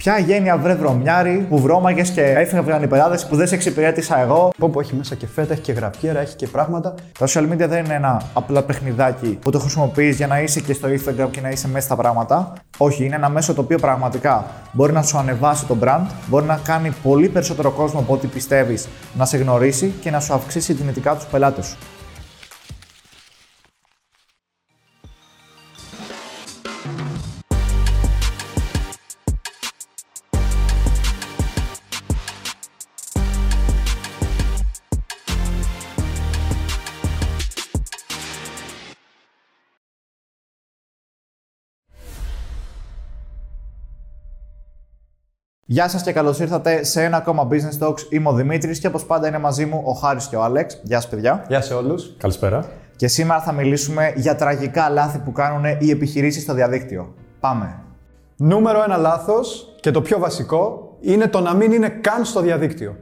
Ποια γένεια βρε βρωμιάρι που βρώμαγες και έφυγαν οι πελάτε που δεν σε εξυπηρέτησα εγώ. Πω που έχει μέσα και φέτα, έχει και γραφιέρα, έχει και πράγματα. Τα social media δεν είναι ένα απλό παιχνιδάκι που το χρησιμοποιείς για να είσαι και στο Instagram και να είσαι μέσα στα πράγματα. Όχι, είναι ένα μέσο το οποίο πραγματικά μπορεί να σου ανεβάσει το brand, μπορεί να κάνει πολύ περισσότερο κόσμο από ό,τι πιστεύεις να σε γνωρίσει και να σου αυξήσει δυνητικά τους πελάτες σου. Γεια σας και καλώς ήρθατε σε ένα ακόμα Business Talks. Είμαι ο Δημήτρης και όπως πάντα είναι μαζί μου ο Χάρης και ο Άλεξ. Γεια σας, παιδιά. Γεια σε όλους. Καλησπέρα. Και σήμερα θα μιλήσουμε για τραγικά λάθη που κάνουν οι επιχειρήσεις στο διαδίκτυο. Πάμε. Νούμερο ένα λάθος και το πιο βασικό είναι το να μην είναι καν στο διαδίκτυο.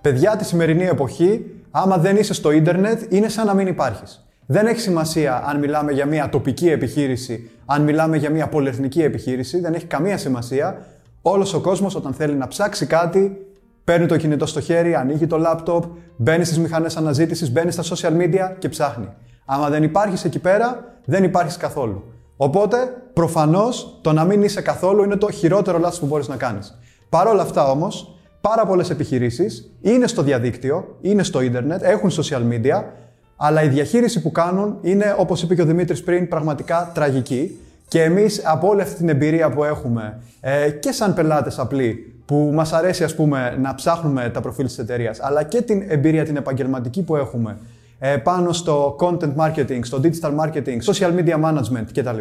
Παιδιά, τη σημερινή εποχή, άμα δεν είσαι στο ίντερνετ, είναι σαν να μην υπάρχεις. Δεν έχει σημασία αν μιλάμε για μια τοπική επιχείρηση, αν μιλάμε για μια πολυεθνική επιχείρηση, δεν έχει καμία σημασία Όλος ο κόσμος, όταν θέλει να ψάξει κάτι, παίρνει το κινητό στο χέρι, ανοίγει το λάπτοπ, μπαίνει στις μηχανές αναζήτησης, μπαίνει στα social media και ψάχνει. Άμα δεν υπάρχεις εκεί πέρα, δεν υπάρχεις καθόλου. Οπότε, προφανώς, το να μην είσαι καθόλου είναι το χειρότερο λάθος που μπορείς να κάνεις. Παρ' όλα αυτά όμως, πάρα πολλές επιχειρήσεις είναι στο διαδίκτυο, είναι στο ίντερνετ, έχουν social media, αλλά η διαχείριση που κάνουν είναι, όπως είπε και ο Δημήτρης πριν, πραγματικά τραγική. Και εμείς από όλη αυτή την εμπειρία που έχουμε ε, και σαν πελάτες απλοί που μας αρέσει ας πούμε να ψάχνουμε τα προφίλ της εταιρείας, αλλά και την εμπειρία την επαγγελματική που έχουμε ε, πάνω στο content marketing, στο digital marketing, social media management κτλ.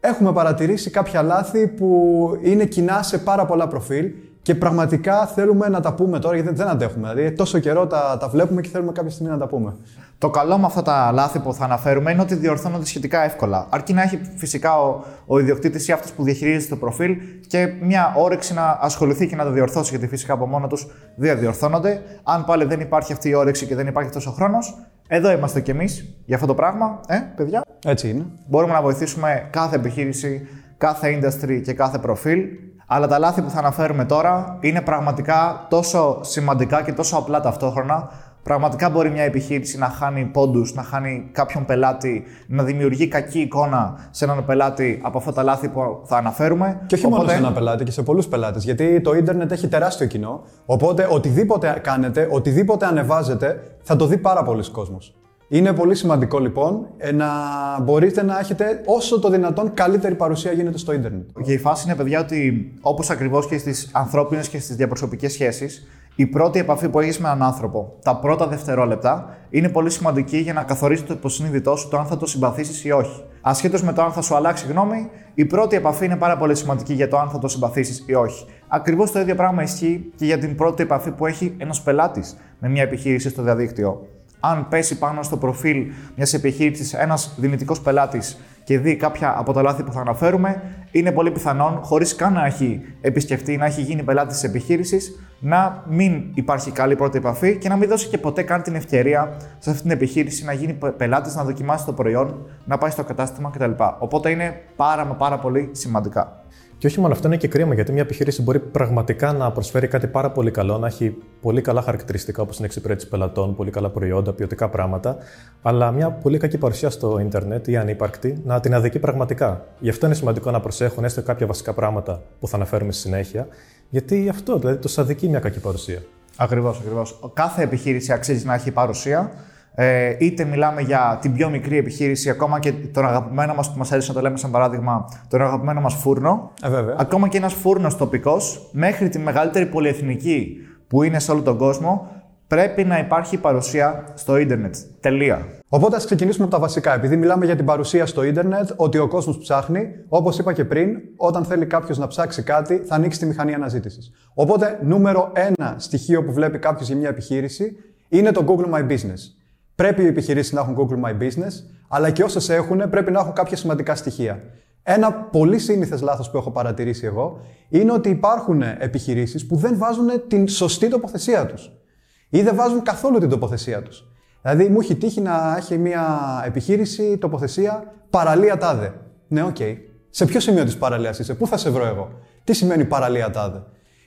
Έχουμε παρατηρήσει κάποια λάθη που είναι κοινά σε πάρα πολλά προφίλ και πραγματικά θέλουμε να τα πούμε τώρα γιατί δεν αντέχουμε. Δηλαδή, τόσο καιρό τα, τα βλέπουμε και θέλουμε κάποια στιγμή να τα πούμε. Το καλό με αυτά τα λάθη που θα αναφέρουμε είναι ότι διορθώνονται σχετικά εύκολα. Αρκεί να έχει φυσικά ο, ο ιδιοκτήτης ή αυτός που διαχειρίζεται το προφίλ και μια όρεξη να ασχοληθεί και να τα διορθώσει, γιατί φυσικά από μόνο τους δεν διορθώνονται. Αν πάλι δεν υπάρχει αυτή η όρεξη και δεν υπάρχει τόσο χρόνος, εδώ είμαστε κι εμείς για αυτό το πράγμα, ε, παιδιά. Έτσι είναι. Μπορούμε να βοηθήσουμε κάθε επιχείρηση, κάθε industry και κάθε προφίλ αλλά τα λάθη που θα αναφέρουμε τώρα είναι πραγματικά τόσο σημαντικά και τόσο απλά ταυτόχρονα. Πραγματικά μπορεί μια επιχείρηση να χάνει πόντους, να χάνει κάποιον πελάτη, να δημιουργεί κακή εικόνα σε έναν πελάτη από αυτά τα λάθη που θα αναφέρουμε. Και όχι μόνο σε έναν πελάτη, και σε πολλούς πελάτες. Γιατί το ίντερνετ έχει τεράστιο κοινό. Οπότε οτιδήποτε κάνετε, οτιδήποτε ανεβάζετε, θα το δει πάρα πολλοί κόσμος. Είναι πολύ σημαντικό λοιπόν ε, να μπορείτε να έχετε όσο το δυνατόν καλύτερη παρουσία γίνεται στο ίντερνετ. Και η φάση είναι, παιδιά, ότι όπως ακριβώς και στις ανθρώπινες και στις διαπροσωπικές σχέσεις, η πρώτη επαφή που έχεις με έναν άνθρωπο, τα πρώτα δευτερόλεπτα, είναι πολύ σημαντική για να καθορίσει το υποσυνείδητό σου το αν θα το συμπαθήσεις ή όχι. Ασχέτως με το αν θα σου αλλάξει γνώμη, η πρώτη επαφή είναι πάρα πολύ σημαντική για το αν θα το συμπαθήσεις ή όχι. Ακριβώς το ίδιο πράγμα ισχύει και για την πρώτη επαφή που έχει ένας πελάτης με μια επιχείρηση στο διαδίκτυο αν πέσει πάνω στο προφίλ μιας επιχείρησης ένας δυνητικός πελάτης και δει κάποια από τα λάθη που θα αναφέρουμε, είναι πολύ πιθανόν, χωρίς καν να έχει επισκεφτεί, να έχει γίνει πελάτη της επιχείρησης, να μην υπάρχει καλή πρώτη επαφή και να μην δώσει και ποτέ καν την ευκαιρία σε αυτή την επιχείρηση να γίνει πελάτης, να δοκιμάσει το προϊόν, να πάει στο κατάστημα κτλ. Οπότε είναι πάρα, πάρα πολύ σημαντικά. Και όχι μόνο αυτό, είναι και κρίμα γιατί μια επιχείρηση μπορεί πραγματικά να προσφέρει κάτι πάρα πολύ καλό, να έχει πολύ καλά χαρακτηριστικά όπως είναι εξυπηρέτηση πελατών, πολύ καλά προϊόντα, ποιοτικά πράγματα, αλλά μια πολύ κακή παρουσία στο ίντερνετ ή ανύπαρκτη να την αδικεί πραγματικά. Γι' αυτό είναι σημαντικό να προσέχουν έστω κάποια βασικά πράγματα που θα αναφέρουμε στη συνέχεια, γιατί αυτό δηλαδή τους αδικεί μια κακή παρουσία. Ακριβώς, ακριβώς. Κάθε επιχείρηση αξίζει να έχει παρουσία. Ε, είτε μιλάμε για την πιο μικρή επιχείρηση, ακόμα και τον αγαπημένο μας που μας αρέσει να το λέμε σαν παράδειγμα, τον αγαπημένο μας φούρνο. Ε, βέβαια. Ακόμα και ένας φούρνος τοπικός, μέχρι τη μεγαλύτερη πολυεθνική που είναι σε όλο τον κόσμο, πρέπει να υπάρχει παρουσία στο ίντερνετ. Τελεία. Οπότε ας ξεκινήσουμε από τα βασικά. Επειδή μιλάμε για την παρουσία στο ίντερνετ, ότι ο κόσμος ψάχνει, όπως είπα και πριν, όταν θέλει κάποιος να ψάξει κάτι, θα ανοίξει τη μηχανή αναζήτησης. Οπότε, νούμερο ένα στοιχείο που βλέπει κάποιος για μια επιχείρηση είναι το Google My Business. Πρέπει οι επιχειρήσεις να έχουν Google My Business, αλλά και όσες έχουν πρέπει να έχουν κάποια σημαντικά στοιχεία. Ένα πολύ σύνηθες λάθος που έχω παρατηρήσει εγώ είναι ότι υπάρχουν επιχειρήσεις που δεν βάζουν την σωστή τοποθεσία τους. Ή δεν βάζουν καθόλου την τοποθεσία τους. Δηλαδή, μου έχει τύχει να έχει μια επιχείρηση τοποθεσία παραλία τάδε. Ναι, OK. Okay. Σε ποιο σημείο της παραλίας είσαι, πού θα σε βρω εγώ; Τι σημαίνει παραλία τάδε;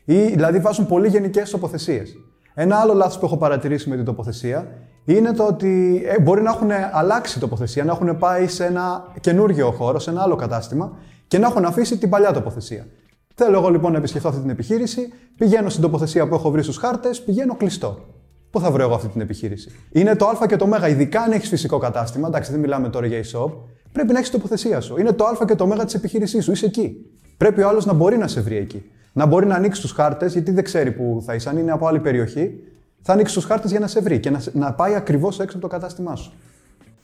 Ή δηλαδή βάζουν πολύ γενικές τοποθεσίες. Ένα άλλο λάθος που έχω παρατηρήσει με την τοποθεσία είναι το ότι ε, μπορεί να έχουν αλλάξει τοποθεσία, να έχουν πάει σε ένα καινούργιο χώρο, σε ένα άλλο κατάστημα και να έχουν αφήσει την παλιά τοποθεσία. Θέλω εγώ λοιπόν να επισκεφτώ αυτή την επιχείρηση, πηγαίνω στην τοποθεσία που έχω βρει στους χάρτες, πηγαίνω κλειστό. Πού θα βρω εγώ αυτή την επιχείρηση; Είναι το Α και το Μ, ειδικά αν έχεις φυσικό κατάστημα. Εντάξει, δεν μιλάμε τώρα για e-shop. Πρέπει να έχεις τοποθεσία σου. Είναι το Α και το Μ της επιχείρησής σου. Είσαι εκεί. Πρέπει ο άλλος να μπορεί να σε βρει εκεί. Να μπορεί να ανοίξει τους χάρτες, γιατί δεν ξέρει που θα είσαι. Αν είναι από άλλη περιοχή, θα ανοίξει τους χάρτες για να σε βρει και να, να πάει ακριβώς έξω από το κατάστημά σου.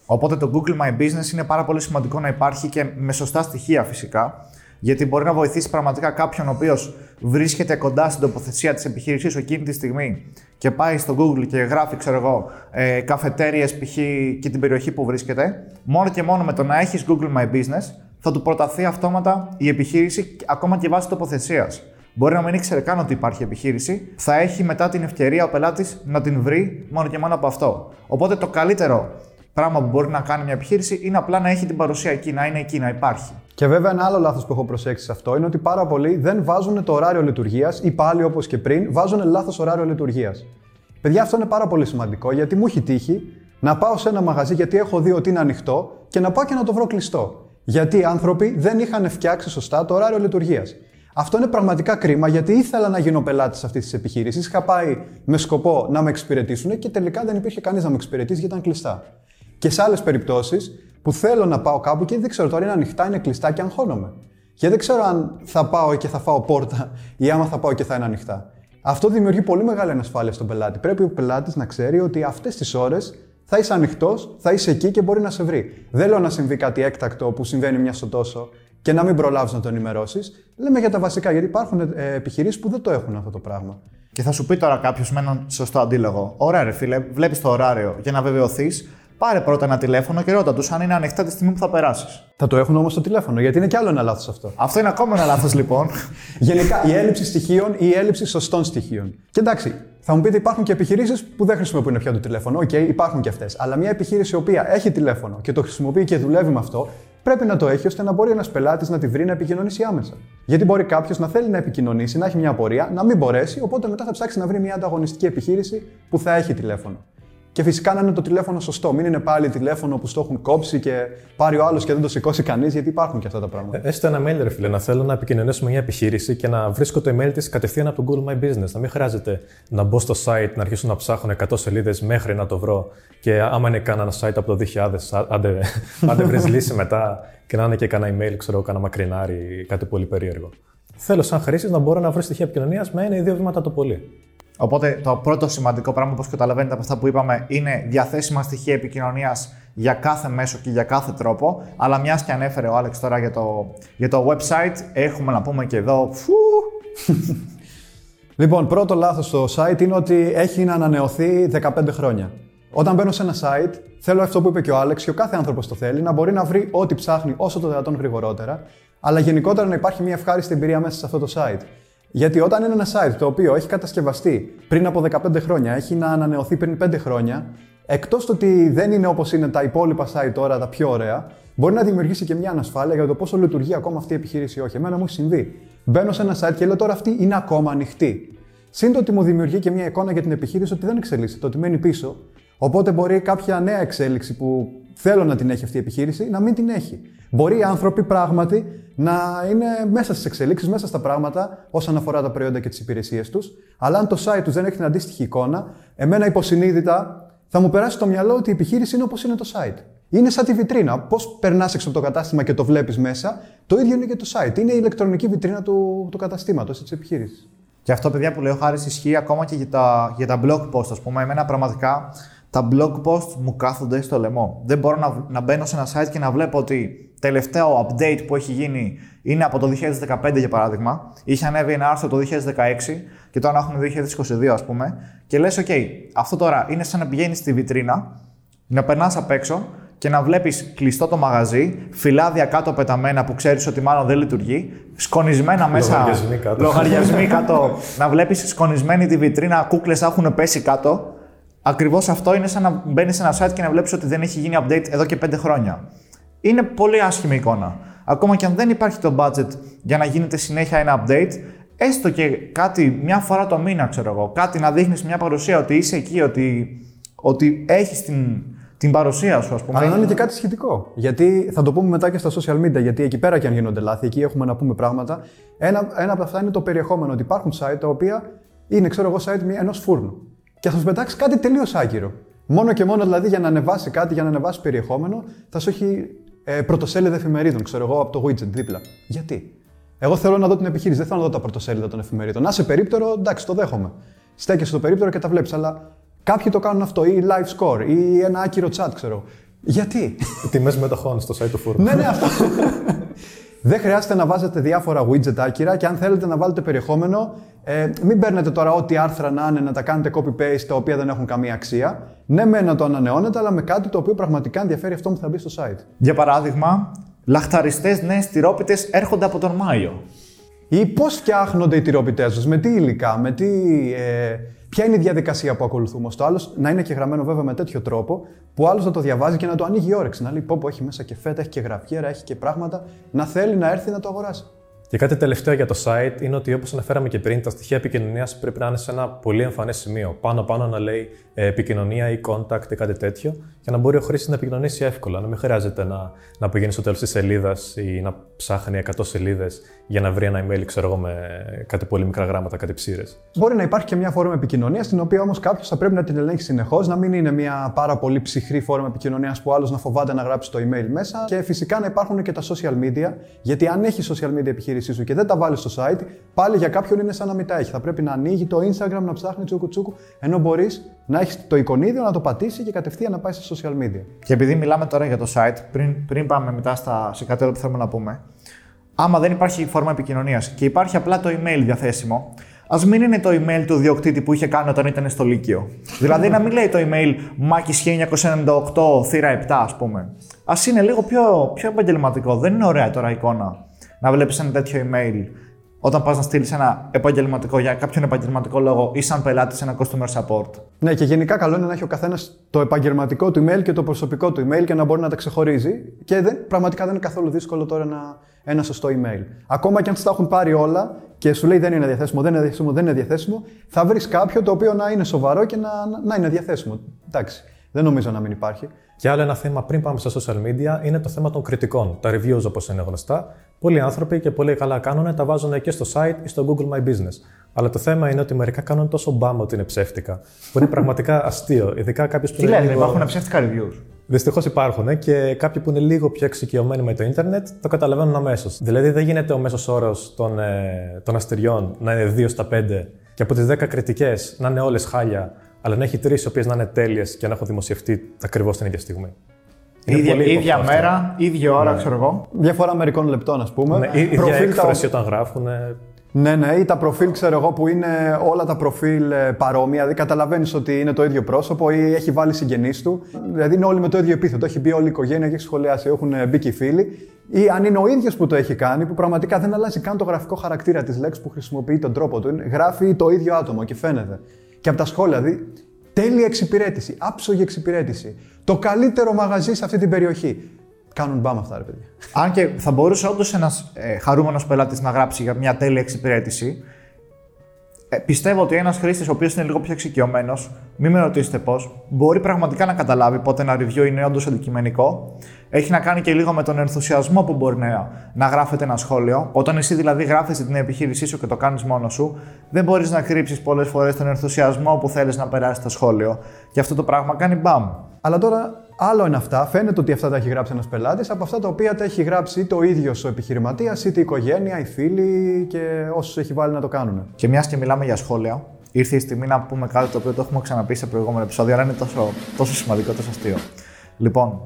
Οπότε το Google My Business είναι πάρα πολύ σημαντικό να υπάρχει και με σωστά στοιχεία φυσικά. Γιατί μπορεί να βοηθήσει πραγματικά κάποιον ο οποίος βρίσκεται κοντά στην τοποθεσία της επιχείρησής σου εκείνη τη στιγμή και πάει στο Google και γράφει, ξέρω εγώ, ε, καφετέρειε π.χ. και την περιοχή που βρίσκεται. Μόνο και μόνο με το να έχεις Google My Business θα του προταθεί αυτόματα η επιχείρηση ακόμα και βάσει τοποθεσίας. Μπορεί να μην ήξερε καν ότι υπάρχει επιχείρηση, θα έχει μετά την ευκαιρία ο πελάτης να την βρει μόνο και μόνο από αυτό. Οπότε το καλύτερο πράγμα που μπορεί να κάνει μια επιχείρηση είναι απλά να έχει την παρουσία εκεί, να είναι εκεί, να υπάρχει. Και βέβαια ένα άλλο λάθος που έχω προσέξει σε αυτό είναι ότι πάρα πολλοί δεν βάζουν το ωράριο λειτουργίας ή πάλι όπως και πριν βάζουν λάθος ωράριο λειτουργίας. Παιδιά, αυτό είναι πάρα πολύ σημαντικό γιατί μου έχει τύχει να πάω σε ένα μαγαζί γιατί έχω δει ότι είναι ανοιχτό και να πάω και να το βρω κλειστό. Γιατί οι άνθρωποι δεν είχαν φτιάξει σωστά το ωράριο λειτουργίας. Αυτό είναι πραγματικά κρίμα γιατί ήθελα να γίνω πελάτης αυτής της επιχείρησης. Είχα πάει με σκοπό να με εξυπηρετήσουν και τελικά δεν υπήρχε κανείς να με εξυπηρετήσει γιατί ήταν κλειστά. Και σε άλλες περιπτώσεις που θέλω να πάω κάπου και δεν ξέρω τώρα είναι ανοιχτά, είναι κλειστά και αγχώνομαι. Και δεν ξέρω αν θα πάω και θα φάω πόρτα ή άμα θα πάω και θα είναι ανοιχτά. Αυτό δημιουργεί πολύ μεγάλη ανασφάλεια στον πελάτη. Πρέπει ο πελάτης να ξέρει ότι αυτές τις ώρες θα είσαι ανοιχτός, θα είσαι εκεί και μπορεί να σε βρει. Δεν λέω να συμβεί κάτι έκτακτο που συμβαίνει μια στο τόσο και να μην προλάβεις να τον ενημερώσεις. Λέμε για τα βασικά, γιατί υπάρχουν ε, επιχειρήσεις που δεν το έχουν αυτό το πράγμα. Και θα σου πει τώρα κάποιος με έναν σωστό αντίλογο: Ωραία, ρε φίλε, βλέπεις το ωράριο για να βεβαιωθείς. Πάρε πρώτα ένα τηλέφωνο και ρώτα τους αν είναι ανοιχτά τη στιγμή που θα περάσεις. Θα το έχουν όμως το τηλέφωνο, γιατί είναι κι άλλο ένα λάθος αυτό. Αυτό είναι ακόμα ένα λάθος λοιπόν. Γενικά, η έλλειψη στοιχείων ή η έλλειψη σωστών στοιχείων. Και εντάξει, θα μου πείτε υπάρχουν και επιχειρήσεις που δεν χρησιμοποιούν πια το τηλέφωνο. OK, okay, υπάρχουν και αυτές. Αλλά μια επιχείρηση η οποία έχει τηλέφωνο και το χρησιμοποιεί και δουλεύει με αυτό, πρέπει να το έχει ώστε να μπορεί ένας πελάτης να τη βρει να επικοινωνήσει άμεσα. Γιατί μπορεί κάποιος να θέλει να επικοινωνήσει, να έχει μια απορία, να μην μπορέσει, οπότε μετά θα ψάξει να βρει μια ανταγωνιστική επιχείρηση που θα έχει τηλέφωνο. Και φυσικά να είναι το τηλέφωνο σωστό. Μην είναι πάλι τηλέφωνο που στο έχουν κόψει και πάρει ο άλλος και δεν το σηκώσει κανείς, γιατί υπάρχουν και αυτά τα πράγματα. Ε, έστω ένα mail, ρε φίλε, να θέλω να επικοινωνήσω με μια επιχείρηση και να βρίσκω το email της κατευθείαν από το Google My Business. Να μην χρειάζεται να μπω στο site, να αρχίσω να ψάχνω 100 σελίδες μέχρι να το βρω. Και άμα είναι κανένα site από το 2000, άντε, άντε βρεις λύση μετά και να είναι και κανένα email, ξέρω, κανένα μακρινάρι, κάτι πολύ περίεργο. Θέλω σαν χρήστη να μπορώ να βρω στοιχεία επικοινωνίας με ένα ή δύο βήματα το πολύ. Οπότε το πρώτο σημαντικό πράγμα, όπως καταλαβαίνετε από αυτά που είπαμε, είναι διαθέσιμα στοιχεία επικοινωνίας για κάθε μέσο και για κάθε τρόπο. Αλλά μιας και ανέφερε ο Άλεξ τώρα για το, για το website, έχουμε να πούμε και εδώ. Φου, λοιπόν, πρώτο λάθος στο site είναι ότι έχει να ανανεωθεί 15 χρόνια. Όταν μπαίνω σε ένα site, θέλω αυτό που είπε και ο Άλεξ και ο κάθε άνθρωπος το θέλει, να μπορεί να βρει ό,τι ψάχνει όσο το δυνατόν γρηγορότερα, αλλά γενικότερα να υπάρχει μια ευχάριστη εμπειρία μέσα σε αυτό το site. Γιατί όταν είναι ένα site το οποίο έχει κατασκευαστεί πριν από 15 χρόνια, έχει να ανανεωθεί πριν 5 χρόνια, εκτός το ότι δεν είναι όπως είναι τα υπόλοιπα site τώρα, τα πιο ωραία, μπορεί να δημιουργήσει και μια ανασφάλεια για το πόσο λειτουργεί ακόμα αυτή η επιχείρηση ή όχι. Εμένα μου έχει συμβεί. Μπαίνω σε ένα site και λέω τώρα αυτή είναι ακόμα ανοιχτή. Συν το ότι μου δημιουργεί και μια εικόνα για την επιχείρηση ότι δεν εξελίσσεται, ότι μένει πίσω. Οπότε μπορεί κάποια νέα εξέλιξη που θέλω να την έχει αυτή η επιχείρηση να μην την έχει. Μπορεί οι άνθρωποι πράγματι να είναι μέσα στις εξελίξεις, μέσα στα πράγματα όσον αφορά τα προϊόντα και τις υπηρεσίες τους, αλλά αν το site τους δεν έχει την αντίστοιχη εικόνα, εμένα υποσυνείδητα θα μου περάσει το μυαλό ότι η επιχείρηση είναι όπως είναι το site. Είναι σαν τη βιτρίνα. Πώς περνάς έξω από το κατάστημα και το βλέπεις μέσα, το ίδιο είναι και το site. Είναι η ηλεκτρονική βιτρίνα του, του καταστήματος, της επιχείρησης. Και αυτό, παιδιά που λέω χάρη ισχύει ακόμα και για τα, για τα blog post, ας πούμε. Εμένα πραγματικά τα blog post μου κάθονται στο λαιμό. Δεν μπορώ να, να μπαίνω σε ένα site και να βλέπω ότι τελευταίο update που έχει γίνει είναι από το 2015 για παράδειγμα. Είχε ανέβει ένα άρθρο το 2016 και τώρα έχουμε 2022 ας πούμε. Και λες, ok, αυτό τώρα είναι σαν να πηγαίνεις στη βιτρίνα, να περνάς απ' έξω και να βλέπεις κλειστό το μαγαζί, φυλάδια κάτω πεταμένα που ξέρεις ότι μάλλον δεν λειτουργεί, σκονισμένα μέσα. Λογαριασμοί κάτω. Λογαριασμοί κάτω. να βλέπεις σκονισμένη τη βιτρίνα, κούκλες έχουν πέσει κάτω. Ακριβώς αυτό είναι σαν να μπαίνει σε ένα site και να βλέπεις ότι δεν έχει γίνει update εδώ και 5 χρόνια. Είναι πολύ άσχημη εικόνα. ακόμα και αν δεν υπάρχει το budget για να γίνεται συνέχεια ένα update, έστω και κάτι μια φορά το μήνα, ξέρω εγώ, κάτι να δείχνεις μια παρουσία ότι είσαι εκεί, ότι, ότι έχεις την, την παρουσία σου, ας πούμε. Αλλά να είναι και κάτι σχετικό. Γιατί θα το πούμε μετά και στα social media, γιατί εκεί πέρα και αν γίνονται λάθη, εκεί έχουμε να πούμε πράγματα. Ένα, ένα από αυτά είναι το περιεχόμενο. Ότι υπάρχουν site τα οποία είναι, ξέρω εγώ, site ενός φούρνου. Και θα σου πετάξει κάτι τελείως άκυρο. Μόνο και μόνο δηλαδή για να ανεβάσει κάτι, για να ανεβάσει περιεχόμενο, θα σου έχει ε, πρωτοσέλιδα εφημερίδων, ξέρω εγώ, από το widget δίπλα. Γιατί; Εγώ θέλω να δω την επιχείρηση, δεν θέλω να δω τα πρωτοσέλιδα των εφημερίδων. Να σε περίπτερο, εντάξει, το δέχομαι. Στέκεσαι στο περίπτερο και τα βλέπεις. Αλλά κάποιοι το κάνουν αυτό, ή live score, ή ένα άκυρο chat, ξέρω. Γιατί; Τιμές μετοχών στο site του φούρνου. ναι, ναι, αυτό. δεν χρειάζεται να βάζετε διάφορα widget άκυρα και αν θέλετε να βάλετε περιεχόμενο, ε, μην παίρνετε τώρα ό,τι άρθρα να είναι να τα κάνετε copy-paste τα οποία δεν έχουν καμία αξία. Ναι, με να το ανανεώνετε, αλλά με κάτι το οποίο πραγματικά ενδιαφέρει αυτό που θα μπει στο site. Για παράδειγμα, λαχταριστές νέε τυρόπιτε έρχονται από τον Μάιο. Ή πώς φτιάχνονται οι τυρόπιτές του, με τι υλικά, με τι. Ε, ποια είναι η διαδικασία που ακολουθούμε; Στο άλλος να είναι και γραμμένο βέβαια με τέτοιο τρόπο που ο άλλος να το διαβάζει και να το ανοίγει η όρεξη. Να λέει πω, πω έχει μέσα και φέτα, έχει και γραφιέρα, έχει και πράγματα. Να θέλει να έρθει να το αγοράσει. Και κάτι τελευταίο για το site είναι ότι όπως αναφέραμε και πριν, τα στοιχεία επικοινωνίας πρέπει να είναι σε ένα πολύ εμφανές σημείο. Πάνω-πάνω να λέει ε, επικοινωνία ή contact ή κάτι τέτοιο, για να μπορεί ο χρήστη να επικοινωνήσει εύκολα. Να μην χρειάζεται να, να πηγαίνει στο τέλος της σελίδας ή να ψάχνει 100 σελίδες για να βρει ένα email, ξέρω εγώ, με κάτι πολύ μικρά γράμματα, κάτι ψήρες. Μπορεί να υπάρχει και μια φόρμα επικοινωνίας, την οποία όμως κάποιος θα πρέπει να την ελέγχει συνεχώς, να μην είναι μια πάρα πολύ ψυχρή φόρμα επικοινωνίας που άλλος να φοβάται να γράψει το email μέσα. Και φυσικά να υπάρχουν και τα social media, γιατί αν έχει social media επιχείρησή σου και δεν τα βάλεις στο site, πάλι για κάποιον είναι σαν να μην τα έχει. Θα πρέπει να ανοίγει το Instagram, να ψάχνει τσούκου τσούκου, ενώ μπορείς να έχεις το εικονίδιο, να το πατήσει και κατευθείαν να πάεις στα social media. Και επειδή μιλάμε τώρα για το site, πριν, πριν πάμε μετά στα, σε κάτι άλλο που θέλουμε να πούμε, άμα δεν υπάρχει φόρμα επικοινωνίας και υπάρχει απλά το email διαθέσιμο, ας μην είναι το email του διοκτήτη που είχε κάνει όταν ήταν στο Λύκειο. δηλαδή να μην λέει το email Μάκης 1998 θύρα 7, ας πούμε. Α είναι λίγο πιο, πιο επαγγελματικό. Δεν είναι ωραία τώρα εικόνα να βλέπεις ένα τέτοιο email όταν πας να στείλεις ένα επαγγελματικό για κάποιον επαγγελματικό λόγο ή σαν πελάτης ένα customer support. Ναι, και γενικά καλό είναι να έχει ο καθένας το επαγγελματικό του email και το προσωπικό του email και να μπορεί να τα ξεχωρίζει. Και δεν, πραγματικά δεν είναι καθόλου δύσκολο τώρα να, ένα σωστό email. Ακόμα και αν τα έχουν πάρει όλα και σου λέει δεν είναι διαθέσιμο, δεν είναι διαθέσιμο, δεν είναι διαθέσιμο, θα βρεις κάποιο το οποίο να είναι σοβαρό και να, να είναι διαθέσιμο. Εντάξει. Δεν νομίζω να μην υπάρχει. Και άλλο ένα θέμα πριν πάμε στα social media είναι το θέμα των κριτικών. Τα reviews όπως είναι γνωστά. Πολλοί άνθρωποι και πολύ καλά κάνουν, τα βάζουν και στο site ή στο Google My Business. Αλλά το θέμα είναι ότι μερικά κάνουν τόσο μπάμ ότι είναι ψεύτικα. Που είναι πραγματικά αστείο. Ειδικά κάποιο που Τι λένε, λίγο... υπάρχουν ψεύτικα reviews; Δυστυχώς υπάρχουν και κάποιοι που είναι λίγο πιο εξοικειωμένοι με το Ιντερνετ το καταλαβαίνουν αμέσως. Δηλαδή δεν γίνεται ο μέσος όρος των, ε, των αστεριών να είναι 2 στα 5 και από τις 10 κριτικές να είναι όλες χάλια αλλά να έχει τρεις οι οποίες να είναι τέλειες και να έχουν δημοσιευτεί ακριβώς την ίδια στιγμή. Είναι ίδια, πολύ ίδια μέρα, ίδια ώρα, ναι. ξέρω εγώ. Διαφορά μερικών λεπτών, ας πούμε. Ναι, ίδια προφίλ έκφραση τα... όταν γράφουν. Ναι, ναι, ή τα προφίλ, ξέρω εγώ, που είναι όλα τα προφίλ ε, παρόμοια. Δηλαδή, καταλαβαίνεις ότι είναι το ίδιο πρόσωπο ή έχει βάλει συγγενείς του. Δηλαδή, είναι όλοι με το ίδιο επίθετο. Έχει μπει όλη η οικογένεια και έχει σχολιάσει, έχουν μπει και οι φίλοι. Ή αν είναι ο ίδιος που το έχει κάνει, που πραγματικά δεν αλλάζει καν το γραφικό χαρακτήρα της λέξης που χρησιμοποιεί τον τρόπο του. Γράφει το ίδιο άτομο και φαίνεται. Και από τα σχόλια, δηλαδή, τέλεια εξυπηρέτηση, άψογη εξυπηρέτηση. Το καλύτερο μαγαζί σε αυτή την περιοχή. Κάνουν μπαμ αυτά, ρε παιδιά. Αν και θα μπορούσε όντως ένας ε, χαρούμενος πελάτης να γράψει για μια τέλεια εξυπηρέτηση, ε, πιστεύω ότι ένας χρήστης ο οποίος είναι λίγο πιο εξοικειωμένος, μην με ρωτήσετε πώς, μπορεί πραγματικά να καταλάβει πότε ένα review είναι όντως αντικειμενικό. Έχει να κάνει και λίγο με τον ενθουσιασμό που μπορεί να, να γράφεται ένα σχόλιο. Όταν εσύ δηλαδή γράφεις την επιχείρησή σου και το κάνεις μόνος σου, δεν μπορείς να κρύψεις πολλές φορές τον ενθουσιασμό που θέλεις να περάσει το σχόλιο. Και αυτό το πράγμα κάνει μπαμ. Αλλά τώρα Άλλο είναι αυτά, φαίνεται ότι αυτά τα έχει γράψει ένας πελάτης από αυτά τα οποία τα έχει γράψει είτε ο ίδιος ο επιχειρηματίας, είτε η οικογένεια, οι φίλοι και όσους έχει βάλει να το κάνουν. Και μιας και μιλάμε για σχόλια, ήρθε η στιγμή να πούμε κάτι το οποίο το έχουμε ξαναπεί σε προηγούμενο επεισόδιο, αλλά είναι τόσο, τόσο σημαντικό, τόσο αστείο. Λοιπόν,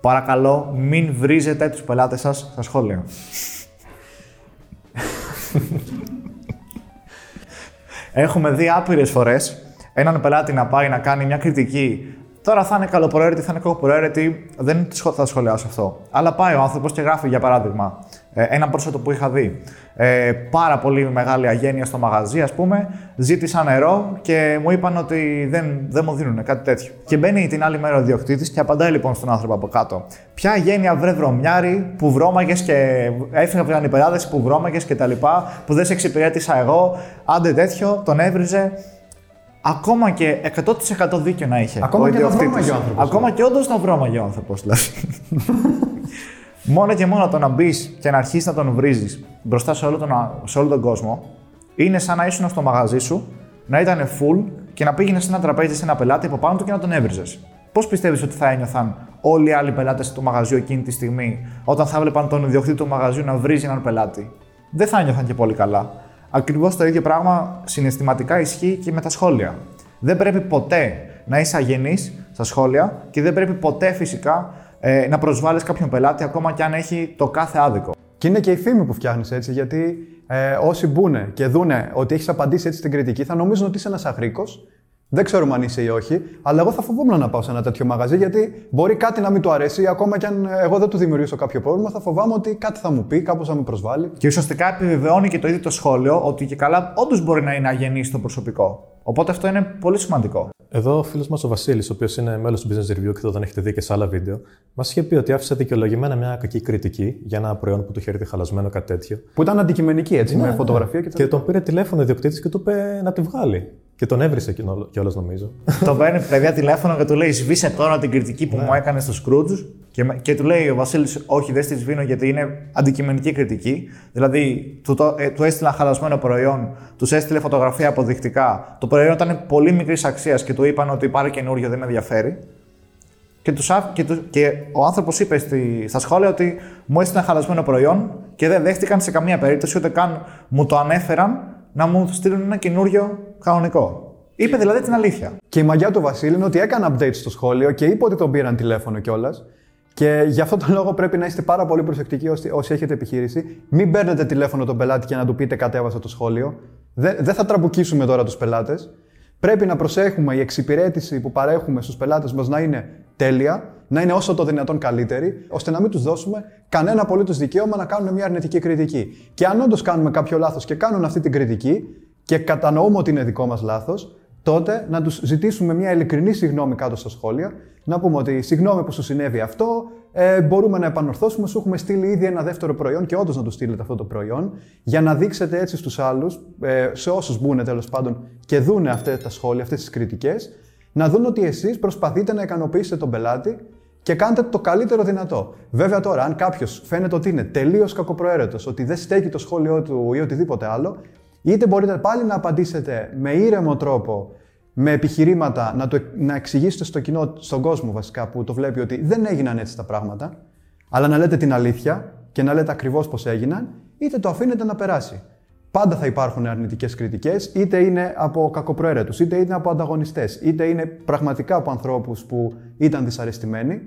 παρακαλώ μην βρίζετε τους πελάτες σας στα σχόλια. Έχουμε δει άπειρες φορές έναν πελάτη να πάει να κάνει μια κριτική Τώρα θα είναι καλοπροαίρετη, θα είναι κακοπροαίρετη, δεν θα σχολιάσω αυτό. Αλλά πάει ο άνθρωπος και γράφει, για παράδειγμα, ε, ένα πρόσωπο που είχα δει. Ε, πάρα πολύ μεγάλη αγένεια στο μαγαζί, ας πούμε. Ζήτησα νερό και μου είπαν ότι δεν, δεν μου δίνουν κάτι τέτοιο. Και μπαίνει την άλλη μέρα ο διοκτήτη και απαντάει λοιπόν στον άνθρωπο από κάτω. Ποια αγένεια βρε βρωμιάρι που βρώμαγες και έφυγαν οι πελάτε που βρώμαγες και τα λοιπά, που δεν σε εξυπηρέτησα εγώ. Άντε τέτοιο, τον έβριζε. Ακόμα και 100% δίκιο να είχε. Ακόμα και να βρώμαγε ο άνθρωπος. Ακόμα και όντως να βρώμαγε ο άνθρωπος δηλαδή. μόνο και μόνο το να μπεις και να αρχίσεις να τον βρίζεις μπροστά σε όλο, τον, σε όλο τον κόσμο, είναι σαν να ήσουν στο μαγαζί σου, να ήταν full και να πήγαινες σε ένα τραπέζι σε ένα πελάτη από πάνω του και να τον έβριζες. Πώς πιστεύεις ότι θα ένιωθαν όλοι οι άλλοι πελάτες του μαγαζιού εκείνη τη στιγμή, όταν θα έβλεπαν τον ιδιοκτήτη του μαγαζιού να βρίζει έναν πελάτη; Δεν θα ένιωθαν και πολύ καλά. Ακριβώς το ίδιο πράγμα συναισθηματικά ισχύει και με τα σχόλια. Δεν πρέπει ποτέ να είσαι αγενής στα σχόλια και δεν πρέπει ποτέ φυσικά ε, να προσβάλλεις κάποιον πελάτη ακόμα και αν έχει το κάθε άδικο. Και είναι και η φήμη που φτιάχνεις έτσι, γιατί ε, όσοι μπουν και δούνε ότι έχεις απαντήσει έτσι στην κριτική, θα νομίζουν ότι είσαι ένας αγρίκος. Δεν ξέρουμε αν είσαι ή όχι, αλλά εγώ θα φοβόμουν να πάω σε ένα τέτοιο μαγαζί, γιατί μπορεί κάτι να μην του αρέσει, ακόμα και αν εγώ δεν του δημιουργήσω κάποιο πρόβλημα, θα φοβάμαι ότι κάτι θα μου πει, κάπως θα με προσβάλλει. Και ουσιαστικά επιβεβαιώνει και το ίδιο το σχόλιο ότι και καλά όντως μπορεί να είναι αγενής στο προσωπικό. Οπότε αυτό είναι πολύ σημαντικό. Εδώ ο φίλος μας ο Βασίλης, ο οποίος είναι μέλος του Business Review και το δεν έχετε δει και σε άλλα βίντεο, μας είχε πει ότι άφησε δικαιολογημένα μια κακή κριτική για ένα προϊόν που του είχε έρθει χαλασμένο, κάτι τέτοιο. Που ήταν αντικειμενική έτσι, ναι, με φωτογραφία και Και τον πήρε τηλέφωνο ο ιδιοκτήτης και του είπε να τη βγάλει. Και τον έβρισε κιόλας, νομίζω. το παίρνει παιδιά τηλέφωνο και του λέει: Σβήσε τώρα την κριτική που ναι. μου έκανε στο Scrooge. Και, και του λέει ο Βασίλης: Όχι, δεν στη σβήνω γιατί είναι αντικειμενική κριτική. Δηλαδή, του, το, ε, του έστειλα χαλασμένο προϊόν, τους έστειλε φωτογραφία αποδεικτικά. Το προϊόν ήταν πολύ μικρής αξίας και του είπαν ότι πάρει καινούριο, δεν με ενδιαφέρει. Και, τους, και, και ο άνθρωπος είπε στη, στα σχόλια ότι μου έστειλαν χαλασμένο προϊόν και δεν δέχτηκαν σε καμία περίπτωση ούτε καν μου το ανέφεραν να μου στείλουν ένα καινούριο κανονικό. Είπε δηλαδή την αλήθεια. Και η μαγιά του Βασίλη είναι ότι έκανε update στο σχόλιο και είπε ότι τον πήραν τηλέφωνο κιόλας. Και γι' αυτό τον λόγο πρέπει να είστε πάρα πολύ προσεκτικοί όσοι έχετε επιχείρηση. Μην παίρνετε τηλέφωνο τον πελάτη και να του πείτε κατέβασα το σχόλιο. Δεν θα τραμπουκίσουμε τώρα τους πελάτες. Πρέπει να προσέχουμε η εξυπηρέτηση που παρέχουμε στους πελάτες μας να είναι τέλεια, να είναι όσο το δυνατόν καλύτερη, ώστε να μην τους δώσουμε κανένα απολύτως δικαίωμα να κάνουν μια αρνητική κριτική. Και αν όντως κάνουμε κάποιο λάθος και κάνουν αυτή την κριτική και κατανοούμε ότι είναι δικό μας λάθος, τότε να τους ζητήσουμε μια ειλικρινή συγγνώμη κάτω στα σχόλια, να πούμε ότι συγγνώμη που σου συνέβη αυτό, ε, μπορούμε να επανορθώσουμε, σου έχουμε στείλει ήδη ένα δεύτερο προϊόν και όντως να τους στείλετε αυτό το προϊόν, για να δείξετε έτσι στους άλλους, ε, σε όσους μπουν τέλος πάντων και δούνε αυτά τα σχόλια, αυτές τις κριτικές, να δουν ότι εσείς προσπαθείτε να ικανοποιήσετε τον πελάτη και κάντε το καλύτερο δυνατό. Βέβαια τώρα, αν κάποιος φαίνεται ότι είναι τελείως κακοπροαίρετος, ότι δεν στέκει το σχόλιο του ή οτιδήποτε άλλο, είτε μπορείτε πάλι να απαντήσετε με ήρεμο τρόπο, με επιχειρήματα, να, το, να εξηγήσετε στο κοινό, στον κόσμο βασικά που το βλέπει ότι δεν έγιναν έτσι τα πράγματα, αλλά να λέτε την αλήθεια και να λέτε ακριβώς πώς έγιναν, είτε το αφήνετε να περάσει. Πάντα θα υπάρχουν αρνητικές κριτικές, είτε είναι από κακοπροαίρετους, είτε είναι από ανταγωνιστές, είτε είναι πραγματικά από ανθρώπους που ήταν δυσαρεστημένοι.